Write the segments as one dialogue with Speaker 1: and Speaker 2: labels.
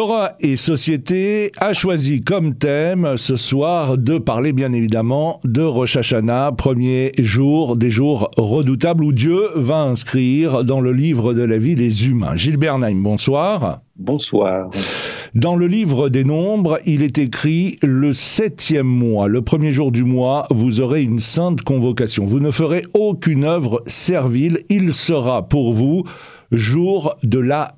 Speaker 1: Torah et société a choisi comme thème ce soir de parler bien évidemment de Rosh Hashanah, premier jour des jours redoutables où Dieu va inscrire dans le livre de la vie les humains. Gilbert Naim, bonsoir.
Speaker 2: Bonsoir.
Speaker 1: Dans le livre des nombres, il est écrit le septième mois, le premier jour du mois, vous aurez une sainte convocation. Vous ne ferez aucune œuvre servile, il sera pour vous jour de la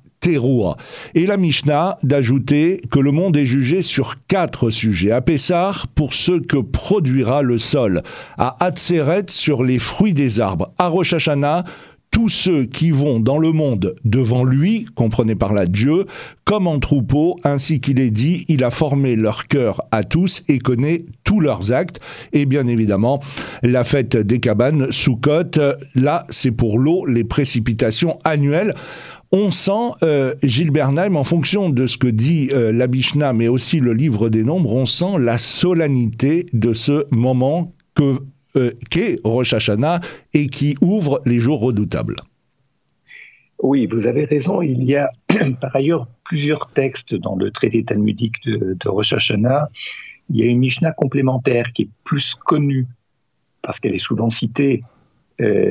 Speaker 1: et la Mishnah d'ajouter que le monde est jugé sur quatre sujets. À Pessar, pour ce que produira le sol. À Hatzeret, sur les fruits des arbres. À Rosh Hashanah, tous ceux qui vont dans le monde devant lui, comprenez par là Dieu, comme en troupeau, ainsi qu'il est dit, il a formé leur cœur à tous et connaît tous leurs actes. Et bien évidemment, la fête des cabanes, Sukkot, là c'est pour l'eau, les précipitations annuelles on sent, euh, Gilles Bernheim, en fonction de ce que dit euh, la Mishnah, mais aussi le livre des nombres, on sent la solennité de ce moment que euh, qu'est Rosh Hashanah et qui ouvre les jours redoutables.
Speaker 2: Oui, vous avez raison. Il y a par ailleurs plusieurs textes dans le traité talmudique de, de Rosh Hashanah. Il y a une Mishnah complémentaire qui est plus connue parce qu'elle est souvent citée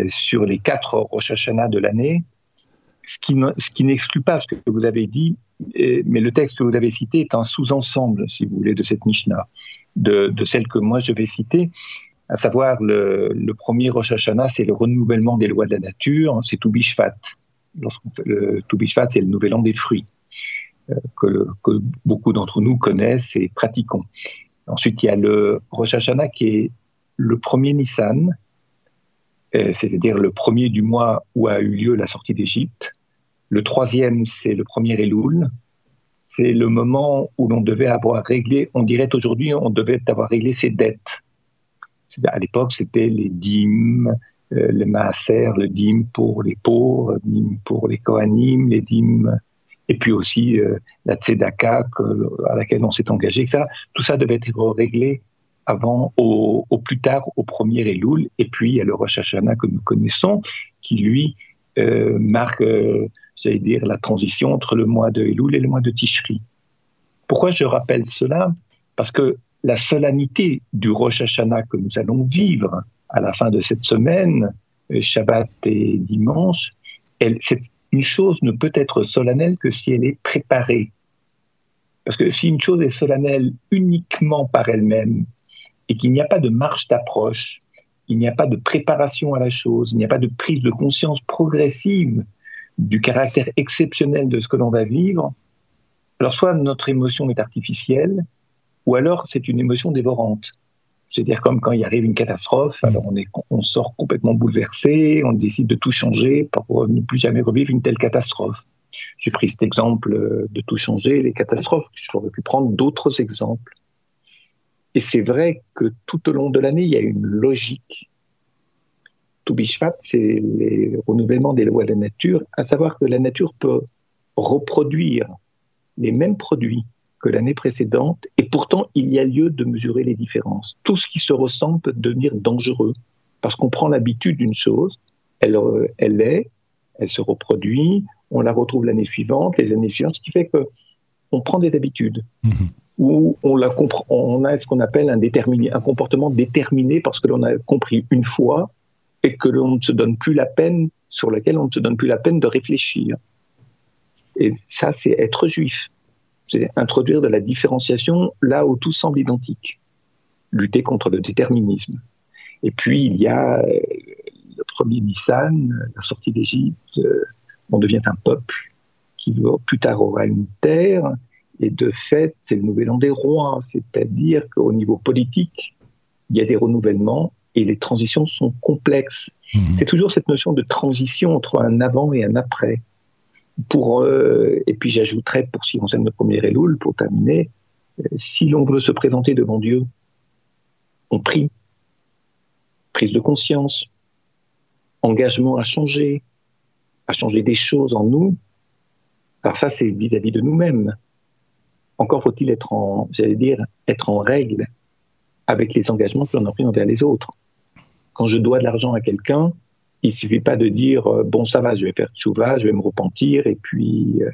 Speaker 2: sur les quatre Rosh Hashanah de l'année ce qui, n'exclut pas ce que vous avez dit, mais le texte que vous avez cité est un sous-ensemble, si vous voulez, de cette Mishnah, de, celle que moi je vais citer, à savoir le, premier Rosh Hashanah, c'est le renouvellement des lois de la nature, c'est Toubishvat. Lorsqu'on fait le Toubishvat, c'est le nouvel an des fruits, euh, que, beaucoup d'entre nous connaissent et pratiquons. Ensuite, il y a le Rosh Hashanah qui est le premier Nissan, euh, c'est-à-dire le premier du mois où a eu lieu la sortie d'Égypte. Le troisième, c'est le premier Elul. C'est le moment où l'on devait avoir réglé, on dirait aujourd'hui, on devait avoir réglé ses dettes. À l'époque, c'était les dîmes, euh, le maaser, le dîme pour les pauvres, le dîme pour les kohanim, les dîmes, et puis aussi euh, la tzedaka à laquelle on s'est engagé, etc. Tout ça devait être réglé avant, au, plus tard, au premier Elul. Et puis, il y a le Rosh Hashanah que nous connaissons, qui lui euh, marque, j'allais dire, la transition entre le mois de Elul et le mois de Tishri. Pourquoi je rappelle cela? Parce que la solennité du Rosh Hashanah que nous allons vivre à la fin de cette semaine, euh, Shabbat et dimanche, elle, une chose ne peut être solennelle que si elle est préparée. Parce que si une chose est solennelle uniquement par elle-même, et qu'il n'y a pas de marche d'approche, il n'y a pas de préparation à la chose, il n'y a pas de prise de conscience progressive du caractère exceptionnel de ce que l'on va vivre, alors soit notre émotion est artificielle, ou alors c'est une émotion dévorante. C'est-à-dire comme quand il arrive une catastrophe, alors on, est, on sort complètement bouleversé, on décide de tout changer pour ne plus jamais revivre une telle catastrophe. J'ai pris cet exemple de tout changer, les catastrophes, j'aurais pu prendre d'autres exemples. Et c'est vrai que tout au long de l'année, il y a une logique. Toubishvat, c'est le renouvellement des lois de la nature, à savoir que la nature peut reproduire les mêmes produits que l'année précédente, et pourtant il y a lieu de mesurer les différences. Tout ce qui se ressemble peut devenir dangereux, parce qu'on prend l'habitude d'une chose, elle, elle est, elle se reproduit, on la retrouve l'année suivante, les années suivantes, ce qui fait que on prend des habitudes. Mm-hmm où on, la on a ce qu'on appelle un, un comportement déterminé parce que l'on a compris une fois et que l'on ne se donne plus la peine, sur lequel on ne se donne plus la peine de réfléchir. Et ça, c'est être juif. C'est introduire de la différenciation là où tout semble identique. Lutter contre le déterminisme. Et puis, il y a euh, le premier Nissan, la sortie d'Égypte, euh, on devient un peuple qui plus tard aura une terre, et de fait, c'est le nouvel an des rois, c'est-à-dire qu'au niveau politique, il y a des renouvellements et les transitions sont complexes. Mhm. C'est toujours cette notion de transition entre un avant et un après. Pour, euh, et puis j'ajouterais, pour ce qui concerne le premier Elul, pour terminer, euh, si l'on veut se présenter devant Dieu, on prie, prise de conscience, engagement à changer, à changer des choses en nous. Alors ça, c'est vis-à-vis de nous-mêmes. Encore faut-il être en, j'allais dire, être en règle avec les engagements que l'on a pris envers les autres. Quand je dois de l'argent à quelqu'un, il suffit pas de dire euh, bon ça va, je vais faire tchouva, je vais me repentir et puis euh,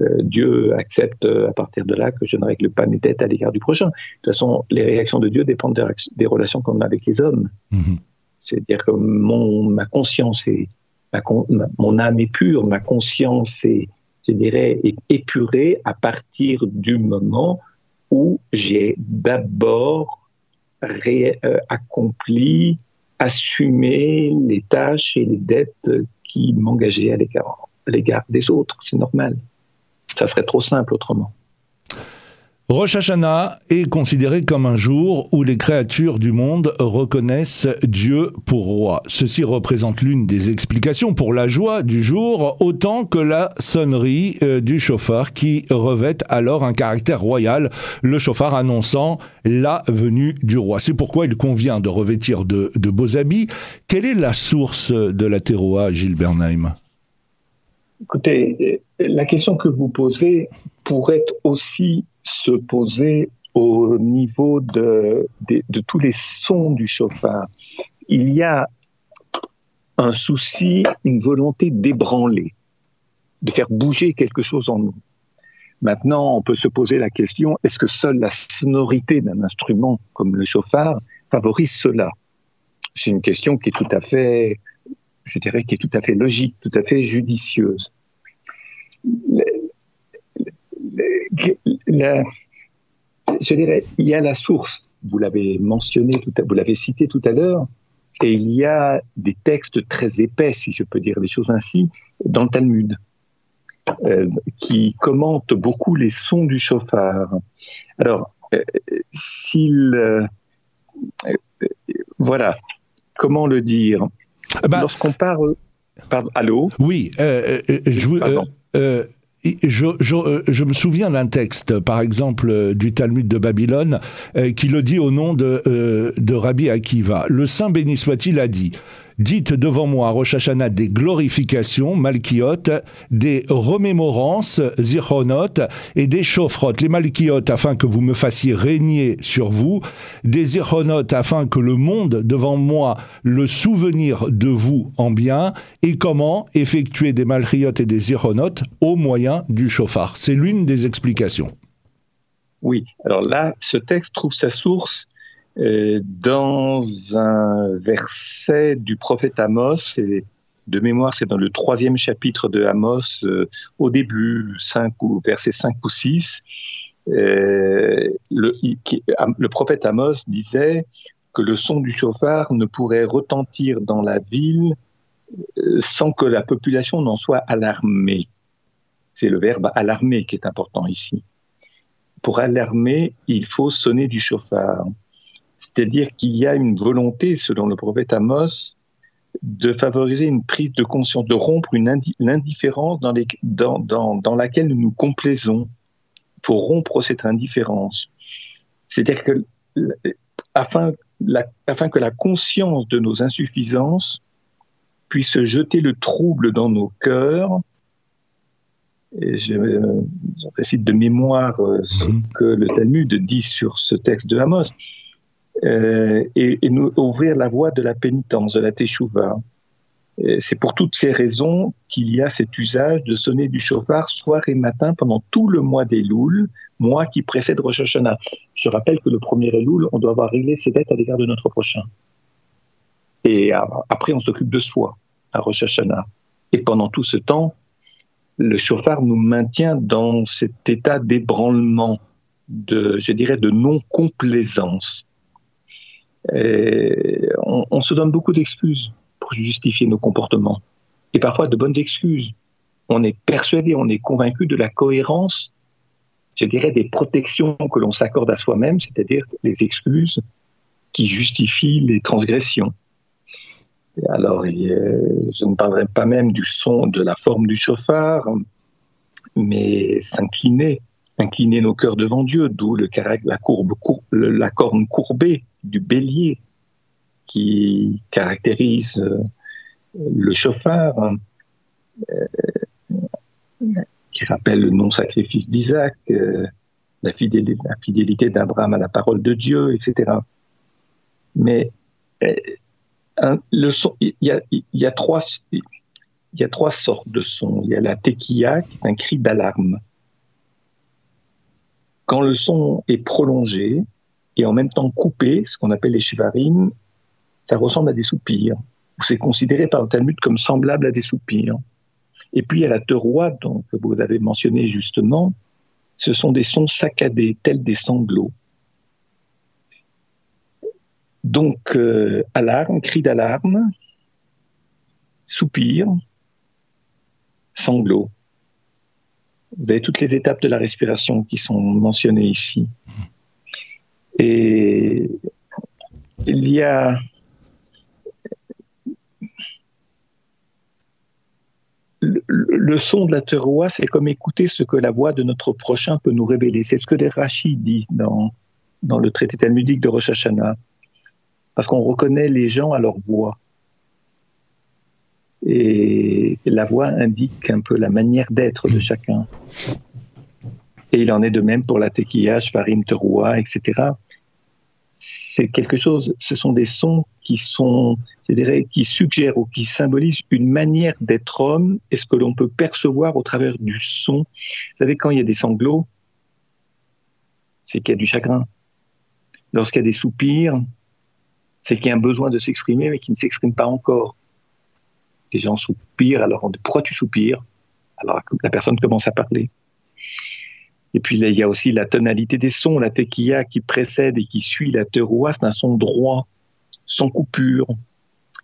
Speaker 2: euh, Dieu accepte à partir de là que je ne règle pas mes dettes à l'égard du prochain. De toute façon, les réactions de Dieu dépendent des, relations qu'on a avec les hommes. Mhm. C'est-à-dire que mon, ma conscience est, mon âme est pure, ma conscience est, je dirais, est épurée à partir du moment où j'ai d'abord euh, accompli, assumé les tâches et les dettes qui m'engageaient à l'égard des autres. C'est normal. Ça serait trop simple autrement.
Speaker 1: Rosh Hashanah est considéré comme un jour où les créatures du monde reconnaissent Dieu pour roi. Ceci représente l'une des explications pour la joie du jour, autant que la sonnerie euh, du chauffard qui revêt alors un caractère royal, le chauffard annonçant la venue du roi. C'est pourquoi il convient de revêtir de, beaux habits. Quelle est la source de la terroir, Gilles
Speaker 2: Écoutez, la question que vous posez pourrait aussi se poser au niveau de, de, tous les sons du chauffard. Il y a un souci, une volonté d'ébranler, de faire bouger quelque chose en nous. Maintenant, on peut se poser la question, est-ce que seule la sonorité d'un instrument comme le chauffard favorise cela? C'est une question qui est tout à fait, je dirais, qui est tout à fait logique, tout à fait judicieuse je dirais, il y a la source, vous l'avez mentionné, tout vous l'avez cité tout à l'heure, et il y a des textes très épais, si je peux dire des choses ainsi, dans le Talmud, euh, qui commentent beaucoup les sons du chauffard. Alors, euh, s'il... Euh, voilà, comment le dire? Ah bah Lorsqu'on parle... Pardon, allô?
Speaker 1: Oui, je, euh, je, me souviens d'un texte, par exemple, euh, du Talmud de Babylone, euh, qui le dit au nom de, de Rabbi Akiva. Le Saint béni soit-il a dit Dites devant moi, Rosh Hashanah, des glorifications, Malkiot, des remémorances, Zichronot, et des Shofrot. Les Malkiot, afin que vous me fassiez régner sur vous, des Zichronot, afin que le monde devant moi le souvenir de vous en bien, et comment effectuer des Malkiot et des Zichronot au moyen du chauffard. C'est l'une des explications.
Speaker 2: Oui, alors là, ce texte trouve sa source dans un verset du prophète Amos, de mémoire, c'est dans le troisième chapitre de Amos, euh, au début, 5 ou, verset 5 ou 6, euh, le, le, prophète Amos disait que le son du chauffard ne pourrait retentir dans la ville sans que la population n'en soit alarmée. C'est le verbe alarmer qui est important ici. Pour alarmer, il faut sonner du chauffard. C'est-à-dire qu'il y a une volonté, selon le prophète Amos, de favoriser une prise de conscience, de rompre l'indifférence dans, dans, dans, laquelle nous nous complaisons. Il faut rompre cette indifférence. C'est-à-dire que afin, afin que la conscience de nos insuffisances puisse jeter le trouble dans nos cœurs, et je, je de mémoire euh, ce mhm. que le Talmud dit sur ce texte de Amos, euh, et, nous ouvrir la voie de la pénitence, de la teshuva. C'est pour toutes ces raisons qu'il y a cet usage de sonner du chauffard soir et matin pendant tout le mois des Louls, mois qui précède Rosh Hashanah. Je rappelle que le premier Elul, on doit avoir réglé ses dettes à l'égard de notre prochain. Et après, on s'occupe de soi à Rosh Hashanah. Et pendant tout ce temps, le chauffard nous maintient dans cet état d'ébranlement, de, je dirais, de non-complaisance. Euh, on, se donne beaucoup d'excuses pour justifier nos comportements, et parfois de bonnes excuses. On est persuadé, on est convaincu de la cohérence, je dirais, des protections que l'on s'accorde à soi-même, c'est-à-dire les excuses qui justifient les transgressions. Alors, je ne parlerai pas même du son, de la forme du chauffard, mais s'incliner, incliner nos cœurs devant Dieu, d'où le la, courbe, la corne courbée du bélier qui caractérise euh, le chauffard, hein, euh, qui rappelle le non-sacrifice d'Isaac, euh, la fidélité, d'Abraham à la parole de Dieu, etc. Mais a, il y a trois, il y a trois sortes de sons. Il y a la tequilla, qui est un cri d'alarme. Quand le son est prolongé et en même temps coupé, ce qu'on appelle les shivarim, ça ressemble à des soupirs. C'est considéré par le Talmud comme semblable à des soupirs. Et puis il y a la teroua, donc vous avez mentionné justement, ce sont des sons saccadés, tels des sanglots. Donc, euh, alarme, cri d'alarme, soupir, sanglot. Vous avez toutes les étapes de la respiration qui sont mentionnées ici. Et il y a le, son de la teroua, c'est comme écouter ce que la voix de notre prochain peut nous révéler. C'est ce que les Rachid disent dans, dans le traité talmudique de Rosh Hashanah. Parce qu'on reconnaît les gens à leur voix. Et la voix indique un peu la manière d'être de chacun. Et il en est de même pour la tequilla, farim, teroua, etc. C'est quelque chose, ce sont des sons qui sont, je dirais, qui suggèrent ou qui symbolisent une manière d'être homme et ce que l'on peut percevoir au travers du son. Vous savez, quand il y a des sanglots, c'est qu'il y a du chagrin. Lorsqu'il y a des soupirs, c'est qu'il y a un besoin de s'exprimer mais qui ne s'exprime pas encore les gens soupirent, alors pourquoi tu soupires? Alors la personne commence à parler. Et puis il y a aussi la tonalité des sons, la tequilla qui précède et qui suit la teroua, c'est un son droit, sans coupure.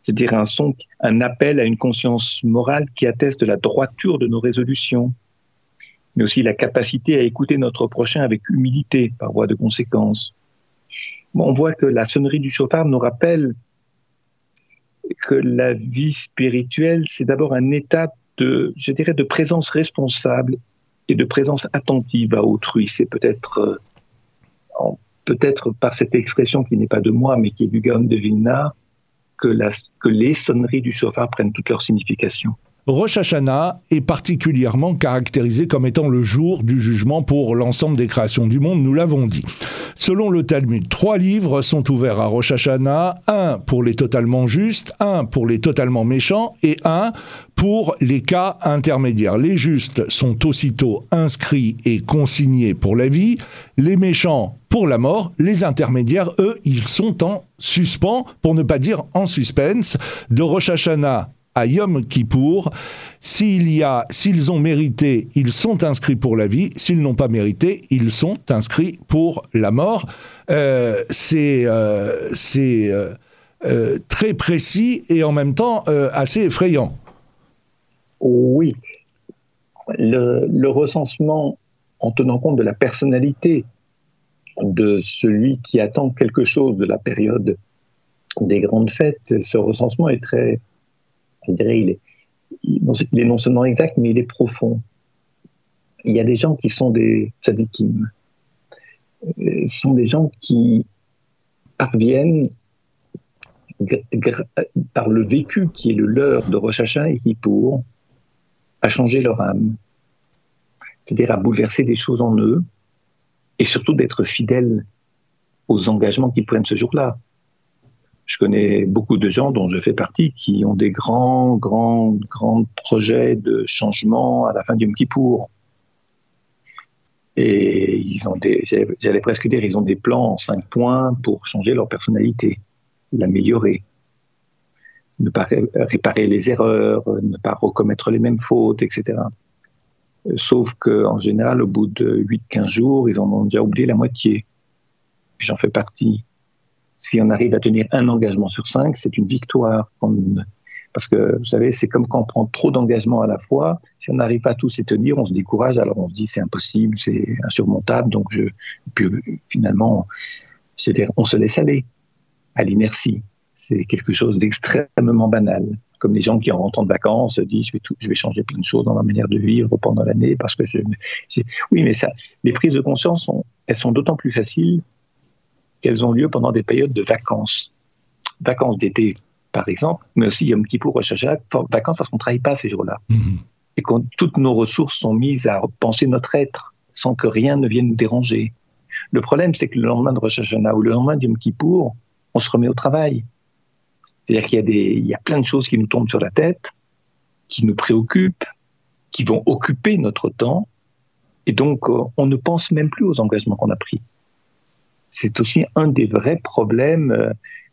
Speaker 2: C'est-à-dire un son, un appel à une conscience morale qui atteste de la droiture de nos résolutions, mais aussi la capacité à écouter notre prochain avec humilité, par voie de conséquence. on voit que la sonnerie du chauffard nous rappelle que la vie spirituelle, c'est d'abord un état de, je dirais, de présence responsable de présence attentive à autrui. C'est peut-être, euh, peut-être par cette expression qui n'est pas de moi, mais qui est du Gaon de Vilna, que, les sonneries du chauffard prennent toute leur signification.
Speaker 1: Rosh Hashanah est particulièrement caractérisé comme étant le jour du jugement pour l'ensemble des créations du monde, nous l'avons dit. Selon le Talmud, trois livres sont ouverts à Rosh Hashanah, un pour les totalement justes, un pour les totalement méchants et un pour les cas intermédiaires. Les justes sont aussitôt inscrits et consignés pour la vie, les méchants pour la mort, les intermédiaires, eux, ils sont en suspens, pour ne pas dire en suspense. De Rosh Hashanah à Yom Kippour. S'il y a, s'ils ont mérité, ils sont inscrits pour la vie. S'ils n'ont pas mérité, ils sont inscrits pour la mort. Euh, c'est euh, c'est euh, très précis et en même temps assez effrayant.
Speaker 2: Oui. Le, le, recensement en tenant compte de la personnalité de celui qui attend quelque chose de la période des grandes fêtes, ce recensement est très, je dirais, il est, il est non seulement exact, mais il est profond. Il y a des gens qui sont des tzadikim. Euh, ce sont des gens qui parviennent, par le vécu qui est le leur de Rosh Hashanah et Kippour, à changer leur âme. C'est-à-dire à bouleverser des choses en eux et surtout d'être fidèles aux engagements qu'ils prennent ce jour-là. Je connais beaucoup de gens dont je fais partie qui ont des grands, grands, grands projets de changement à la fin du Kippour. Et ils ont des, j'allais presque dire, ils ont des plans en cinq points pour changer leur personnalité, l'améliorer, ne pas réparer les erreurs, ne pas recommettre les mêmes fautes, etc. Sauf qu'en général, au bout de 8-15 jours, ils en ont déjà oublié la moitié. J'en fais partie si on arrive à tenir un engagement sur cinq, c'est une victoire. Parce que, vous savez, c'est comme quand on prend trop d'engagements à la fois. Si on n'arrive pas à tous les tenir, on se décourage. Alors on se dit c'est impossible, c'est insurmontable. Donc finalement, on se laisse aller à l'inertie. C'est quelque chose d'extrêmement banal. Comme les gens qui en rentrant de vacances se disent je vais, changer plein de choses dans ma manière de vivre pendant l'année parce que. Oui, mais ça, les prises de conscience, elles sont d'autant plus faciles qu'elles ont lieu pendant des périodes de vacances. Vacances d'été, par exemple, mais aussi Yom Kippour, Rosh vacances parce qu'on ne travaille pas ces jours-là. Mhm. Et que toutes nos ressources sont mises à penser notre être sans que rien ne vienne nous déranger. Le problème, c'est que le lendemain de Rosh Hashanah ou le lendemain de Yom Kippour, on se remet au travail. C'est-à-dire qu'il y, a des, il y a plein de choses qui nous tombent sur la tête qui nous préoccupent, qui vont occuper notre temps, et donc euh, on ne pense même plus aux engagements qu'on a pris. C'est aussi un des vrais problèmes. Euh,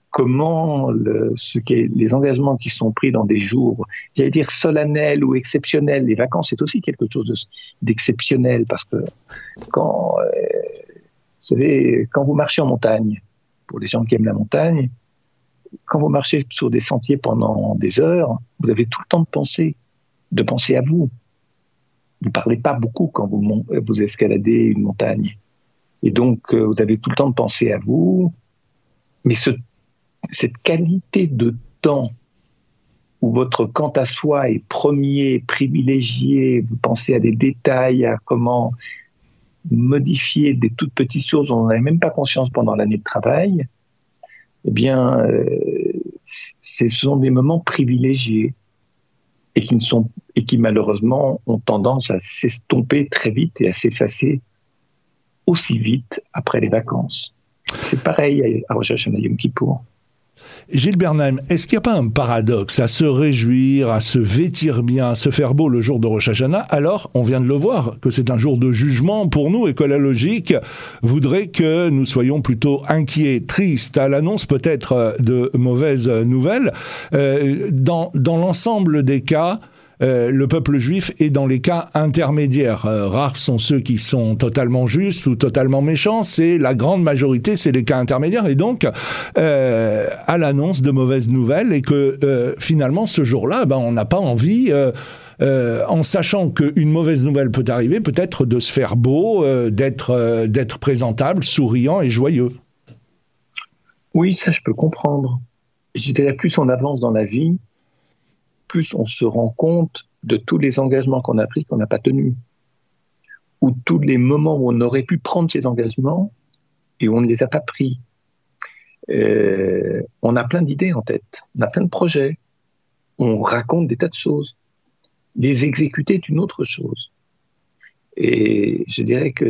Speaker 2: comment ce les engagements qui sont pris dans des jours, j'allais dire solennels ou exceptionnels, les vacances, c'est aussi quelque chose d'exceptionnel parce que quand, euh, quand vous marchez en montagne, pour les gens qui aiment la montagne, quand vous marchez sur des sentiers pendant des heures, vous avez tout le temps de penser, de penser à vous. Vous parlez pas beaucoup quand vous escaladez une montagne. Et donc, euh, vous avez tout le temps de penser à vous. Mais ce, cette qualité de temps où votre quant à soi est premier, privilégié, vous pensez à des détails, à comment modifier des toutes petites choses dont on n'avait même pas conscience pendant l'année de travail, eh bien, euh, ce sont des moments privilégiés et qui malheureusement ont tendance à s'estomper très vite et à s'effacer aussi vite après les vacances. C'est pareil à Rosh Hashanah Yom Kippour.
Speaker 1: Gilles Bernheim, est-ce qu'il n'y a pas un paradoxe à se réjouir, à se vêtir bien, à se faire beau le jour de Rosh Hashanah Alors, on vient de le voir, que c'est un jour de jugement pour nous et que la logique voudrait que nous soyons plutôt inquiets, tristes à l'annonce peut-être de mauvaises nouvelles. Euh, dans dans l'ensemble des cas, euh, le peuple juif est dans les cas intermédiaires. Euh, rares sont ceux qui sont totalement justes ou totalement méchants. C'est la grande majorité, c'est les cas intermédiaires. Et donc, euh, à l'annonce de mauvaises nouvelles et que finalement ce jour-là, ben, on n'a pas envie. en sachant qu'une mauvaise nouvelle peut arriver, peut-être de se faire beau, d'être présentable, souriant et joyeux.
Speaker 2: Oui, ça je peux comprendre. Je dirais plus on avance dans la vie, plus on se rend compte de tous les engagements qu'on a pris qu'on n'a pas tenus, ou tous les moments où on aurait pu prendre ces engagements et où on ne les a pas pris. Euh, on a plein d'idées en tête, on a plein de projets, on raconte des tas de choses. Les exécuter est une autre chose. Et je dirais que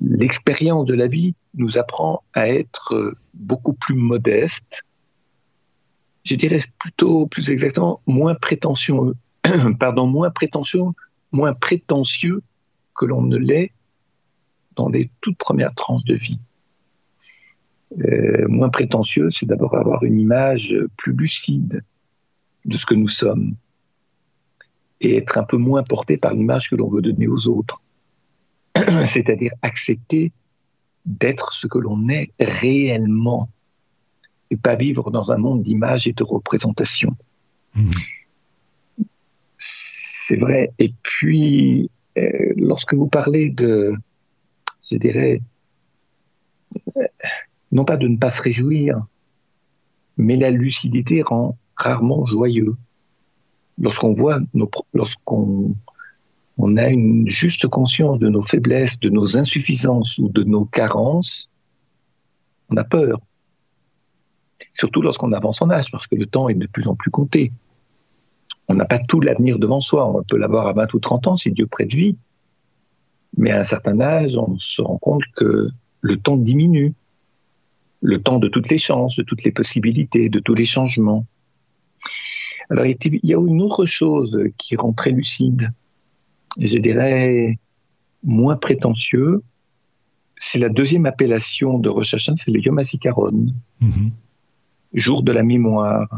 Speaker 2: l'expérience de la vie nous apprend à être beaucoup plus modeste, je dirais plutôt, plus exactement, moins prétentieux, pardon, moins prétentieux, moins prétentieux que l'on ne l'est dans les toutes premières tranches de vie. Euh, moins prétentieux, c'est d'abord avoir une image plus lucide de ce que nous sommes et être un peu moins porté par l'image que l'on veut donner aux autres. C'est-à-dire accepter d'être ce que l'on est réellement et pas vivre dans un monde d'images et de représentations. Mmh. C'est vrai. Et puis, euh, lorsque vous parlez de, je dirais, euh, non pas de ne pas se réjouir, mais la lucidité rend rarement joyeux. Lorsqu'on voit, lorsqu'on on a une juste conscience de nos faiblesses, de nos insuffisances ou de nos carences, on a peur surtout lorsqu'on avance en âge, parce que le temps est de plus en plus compté. On n'a pas tout l'avenir devant soi, on peut l'avoir à 20 ou 30 ans si Dieu prête vie, mais à un certain âge, on se rend compte que le temps diminue, le temps de toutes les chances, de toutes les possibilités, de tous les changements. Alors il y a une autre chose qui rend très lucide, et je dirais moins prétentieux, c'est la deuxième appellation de Rosh c'est le Yom jour de la mémoire.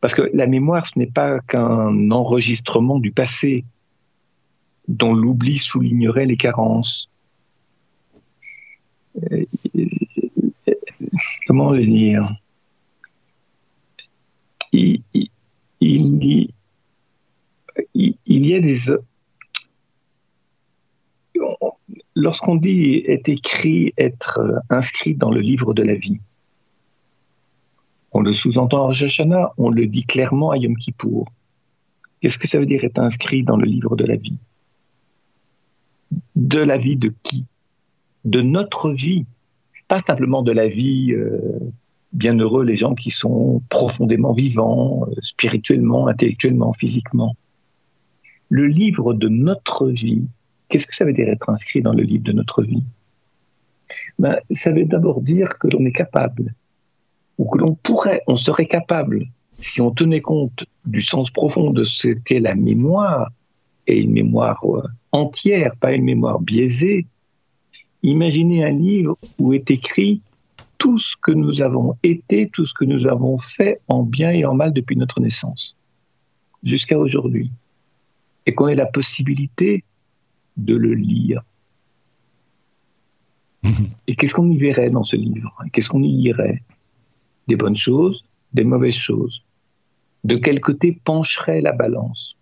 Speaker 2: Parce que la mémoire, ce n'est pas qu'un enregistrement du passé dont l'oubli soulignerait les carences. Euh, comment le dire? Il, il, y a des... Lorsqu'on dit est écrit, être inscrit dans le livre de la vie, on le sous-entend à Rosh on le dit clairement à Yom Kippour. Qu'est-ce que ça veut dire être inscrit dans le livre de la vie? De la vie de qui? De notre vie. Pas simplement de la vie, euh, bienheureux les gens qui sont profondément vivants, euh, spirituellement, intellectuellement, physiquement. Le livre de notre vie, qu'est-ce que ça veut dire être inscrit dans le livre de notre vie? Ben, Ça veut d'abord dire que l'on est capable ou que l'on pourrait, on serait capable si on tenait compte du sens profond de ce qu'est la mémoire, et une mémoire euh, entière, pas une mémoire biaisée, imaginez un livre où est écrit tout ce que nous avons été, tout ce que nous avons fait en bien et en mal depuis notre naissance, jusqu'à aujourd'hui, et qu'on ait la possibilité de le lire. Et qu'est-ce qu'on y verrait dans ce livre? Qu'est-ce qu'on y lirait? Des bonnes choses, des mauvaises choses. De quel côté pencherait la balance?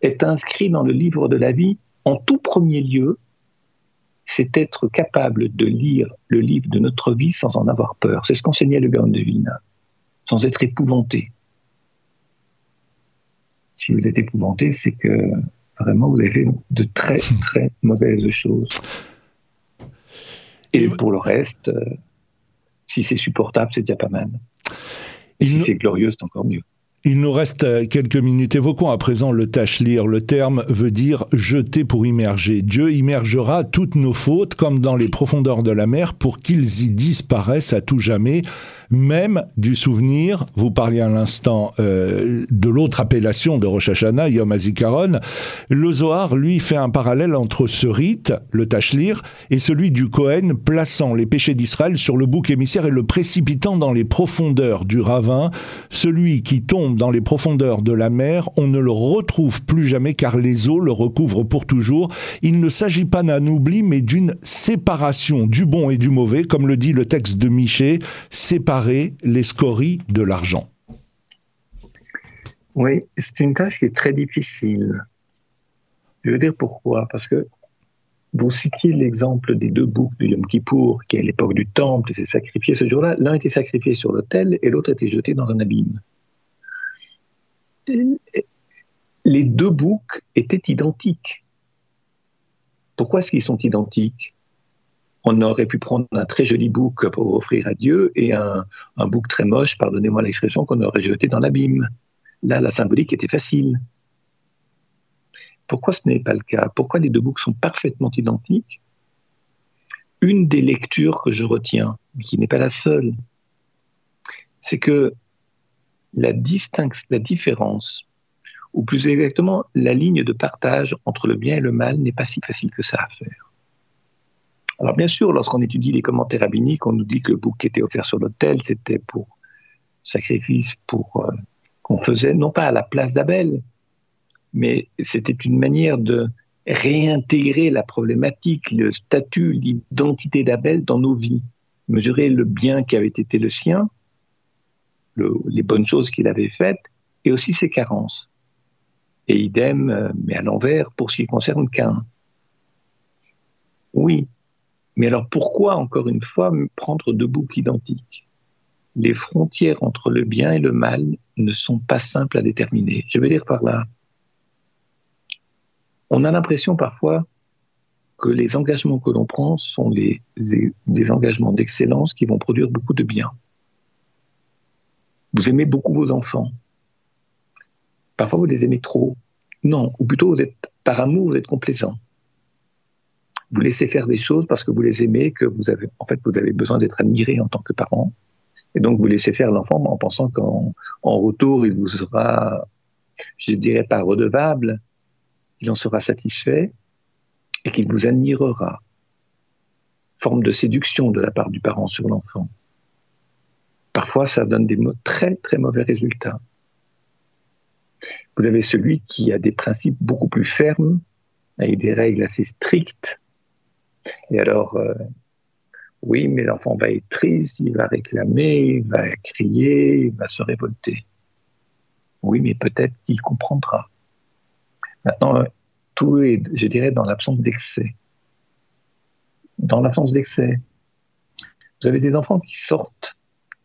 Speaker 2: Est inscrit dans le livre de la vie, en tout premier lieu, c'est être capable de lire le livre de notre vie sans en avoir peur. C'est ce qu'enseignait le Gaon de Vina, sans être épouvanté. Si vous êtes épouvanté, c'est que vraiment vous avez fait de très très mauvaises choses. Et pour le reste, euh, si c'est supportable, c'est déjà pas mal. Et si c'est glorieux, c'est encore mieux.
Speaker 1: Il nous reste euh, quelques minutes. Évoquons à présent le tâche-lire. Le terme veut dire jeter pour immerger. Dieu immergera toutes nos fautes comme dans les profondeurs de la mer pour qu'ils y disparaissent à tout jamais même du souvenir. Vous parliez à l'instant euh, de l'autre appellation de Rosh Hashanah, Yom HaZikaron. Le Zohar, lui, fait un parallèle entre ce rite, le Tachlir, et celui du Kohen, plaçant les péchés d'Israël sur le bouc émissaire et le précipitant dans les profondeurs du ravin. Celui qui tombe dans les profondeurs de la mer, on ne le retrouve plus jamais car les eaux le recouvrent pour toujours. Il ne s'agit pas d'un oubli, mais d'une séparation du bon et du mauvais, comme le dit le texte de Miché, séparation les scories de l'argent
Speaker 2: Oui, c'est une tâche qui est très difficile. Je veux dire pourquoi? Parce que vous citiez l'exemple des deux boucs de Yom Kippour, qui à l'époque du temple était sacrifié ce jour-là. L'un était sacrifié sur l'autel et l'autre était jeté dans un abîme. Les deux boucs étaient identiques. Pourquoi est-ce qu'ils sont identiques? On aurait pu prendre un très joli bouc pour offrir à Dieu et un, bouc très moche, pardonnez-moi l'expression, qu'on aurait jeté dans l'abîme. Là, la symbolique était facile. Pourquoi ce n'est pas le cas? Pourquoi les deux boucs sont parfaitement identiques? Une des lectures que je retiens, mais qui n'est pas la seule, c'est que la, la différence, ou plus exactement la ligne de partage entre le bien et le mal n'est pas si facile que ça à faire. Alors bien sûr, lorsqu'on étudie les commentaires rabbiniques, on nous dit que le bouc qui était offert sur l'autel, c'était pour sacrifice pour euh, qu'on faisait non pas à la place d'Abel, mais c'était une manière de réintégrer la problématique, le statut, l'identité d'Abel dans nos vies, mesurer le bien qui avait été le sien, les bonnes choses qu'il avait faites, et aussi ses carences. Et idem, euh, mais à l'envers, pour ce qui concerne Cain. Oui, mais alors pourquoi, encore une fois, prendre deux boucs identiques? Les frontières entre le bien et le mal ne sont pas simples à déterminer. Je veux dire par là, on a l'impression parfois que les engagements que l'on prend sont des engagements d'excellence qui vont produire beaucoup de bien. Vous aimez beaucoup vos enfants. Parfois, vous les aimez trop. Non, ou plutôt, vous êtes, par amour, vous êtes complaisant vous laissez faire des choses parce que vous les aimez, que vous avez, en fait, vous avez besoin d'être admiré en tant que parent. Et donc, vous laissez faire l'enfant en pensant qu'en en retour, il vous sera, je dirais pas redevable, il en sera satisfait et qu'il vous admirera. Forme de séduction de la part du parent sur l'enfant. Parfois, ça donne des très, très mauvais résultats. Vous avez celui qui a des principes beaucoup plus fermes, avec des règles assez strictes, et alors, euh, oui, mais l'enfant va être triste, il va réclamer, il va crier, il va se révolter. Oui, mais peut-être qu'il comprendra. Maintenant, tout est, je dirais, dans l'absence d'excès. Dans l'absence d'excès. Vous avez des enfants qui sortent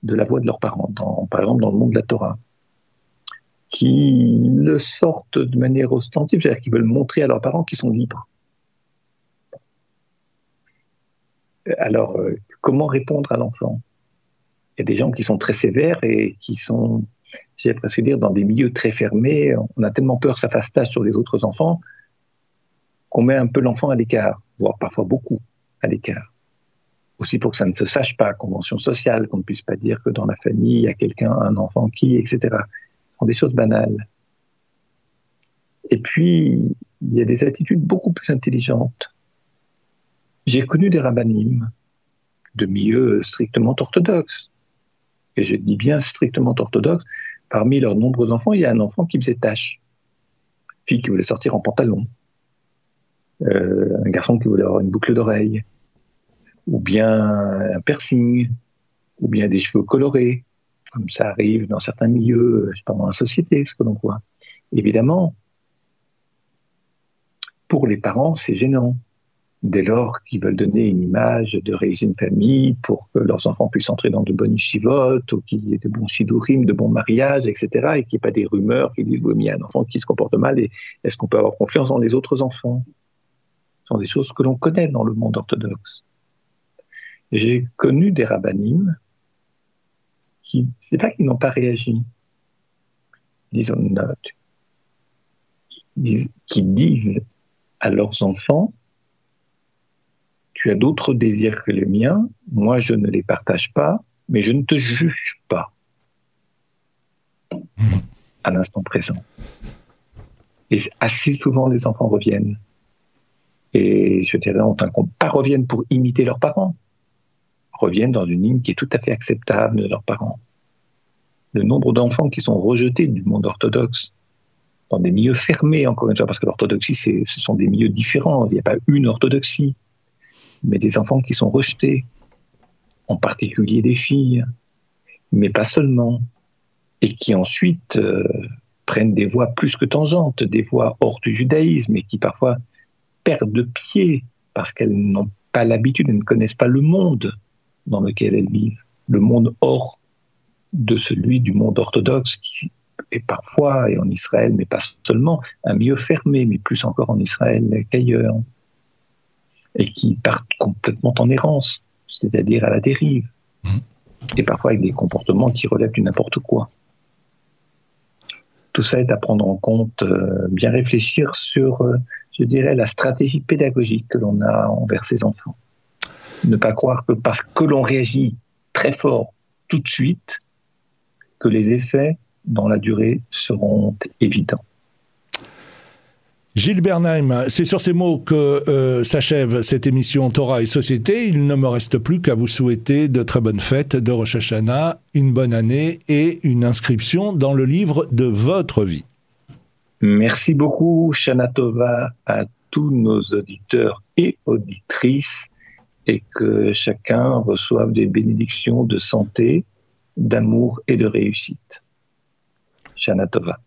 Speaker 2: de la voix de leurs parents, par exemple dans le monde de la Torah, qui le sortent de manière ostensive, c'est-à-dire qu'ils veulent montrer à leurs parents qu'ils sont libres. Alors, euh, comment répondre à l'enfant? Il y a des gens qui sont très sévères et qui sont, j'ai presque dire, dans des milieux très fermés. On a tellement peur que ça fasse tâche sur les autres enfants qu'on met un peu l'enfant à l'écart, voire parfois beaucoup à l'écart. Aussi pour que ça ne se sache pas, convention sociale, qu'on ne puisse pas dire que dans la famille, il y a quelqu'un, un enfant qui, etc. Ce sont des choses banales. Et puis, il y a des attitudes beaucoup plus intelligentes. J'ai connu des rabbinim de milieux strictement orthodoxes. Et je dis bien strictement orthodoxes. Parmi leurs nombreux enfants, il y a un enfant qui faisait tâche. Fille qui voulait sortir en pantalon. Euh, un garçon qui voulait avoir une boucle d'oreille. Ou bien un piercing. Ou bien des cheveux colorés. Comme ça arrive dans certains milieux, pas, dans la société, ce que l'on voit. Évidemment, pour les parents, c'est gênant. Dès lors qu'ils veulent donner une image de réussir une famille pour que leurs enfants puissent entrer dans de bonnes yeshivotes, ou qu'il y ait de bons shidurim, de bons mariages, etc., et qu'il n'y ait pas des rumeurs qui disent, oui, mais il y a un enfant qui se comporte mal, et est-ce qu'on peut avoir confiance dans les autres enfants? Ce sont des choses que l'on connaît dans le monde orthodoxe. J'ai connu des rabbinim qui, c'est pas qu'ils n'ont pas réagi, disons une note, qui disent à leurs enfants, tu as d'autres désirs que les miens, moi je ne les partage pas, mais je ne te juge pas. À l'instant présent. Et assez souvent, les enfants reviennent. Et je dirais, pas reviennent pour imiter leurs parents, reviennent dans une ligne qui est tout à fait acceptable de leurs parents. Le nombre d'enfants qui sont rejetés du monde orthodoxe dans des milieux fermés, encore une fois, parce que l'orthodoxie, ce sont des milieux différents. Il n'y a pas une orthodoxie, mais des enfants qui sont rejetés, en particulier des filles, mais pas seulement, et qui ensuite euh, prennent des voies plus que tangentes, des voies hors du judaïsme, et qui parfois perdent de pied parce qu'elles n'ont pas l'habitude, elles ne connaissent pas le monde dans lequel elles vivent, le monde hors de celui du monde orthodoxe qui et parfois, et en Israël, mais pas seulement, un milieu fermé, mais plus encore en Israël qu'ailleurs, et qui partent complètement en errance, c'est-à-dire à la dérive, et parfois avec des comportements qui relèvent du n'importe quoi. Tout ça est à prendre en compte, euh, bien réfléchir sur, euh, je dirais, la stratégie pédagogique que l'on a envers ses enfants. Ne pas croire que parce que l'on réagit très fort tout de suite, que les effets dans la durée seront évidents.
Speaker 1: Gilles Bernheim, c'est sur ces mots que euh, s'achève cette émission Torah et Société. Il ne me reste plus qu'à vous souhaiter de très bonnes fêtes de Rosh Hashanah, une bonne année et une inscription dans le livre de votre vie.
Speaker 2: Merci beaucoup, Shana Tova, à tous nos auditeurs et auditrices et que chacun reçoive des bénédictions de santé, d'amour et de réussite. Shana Tova.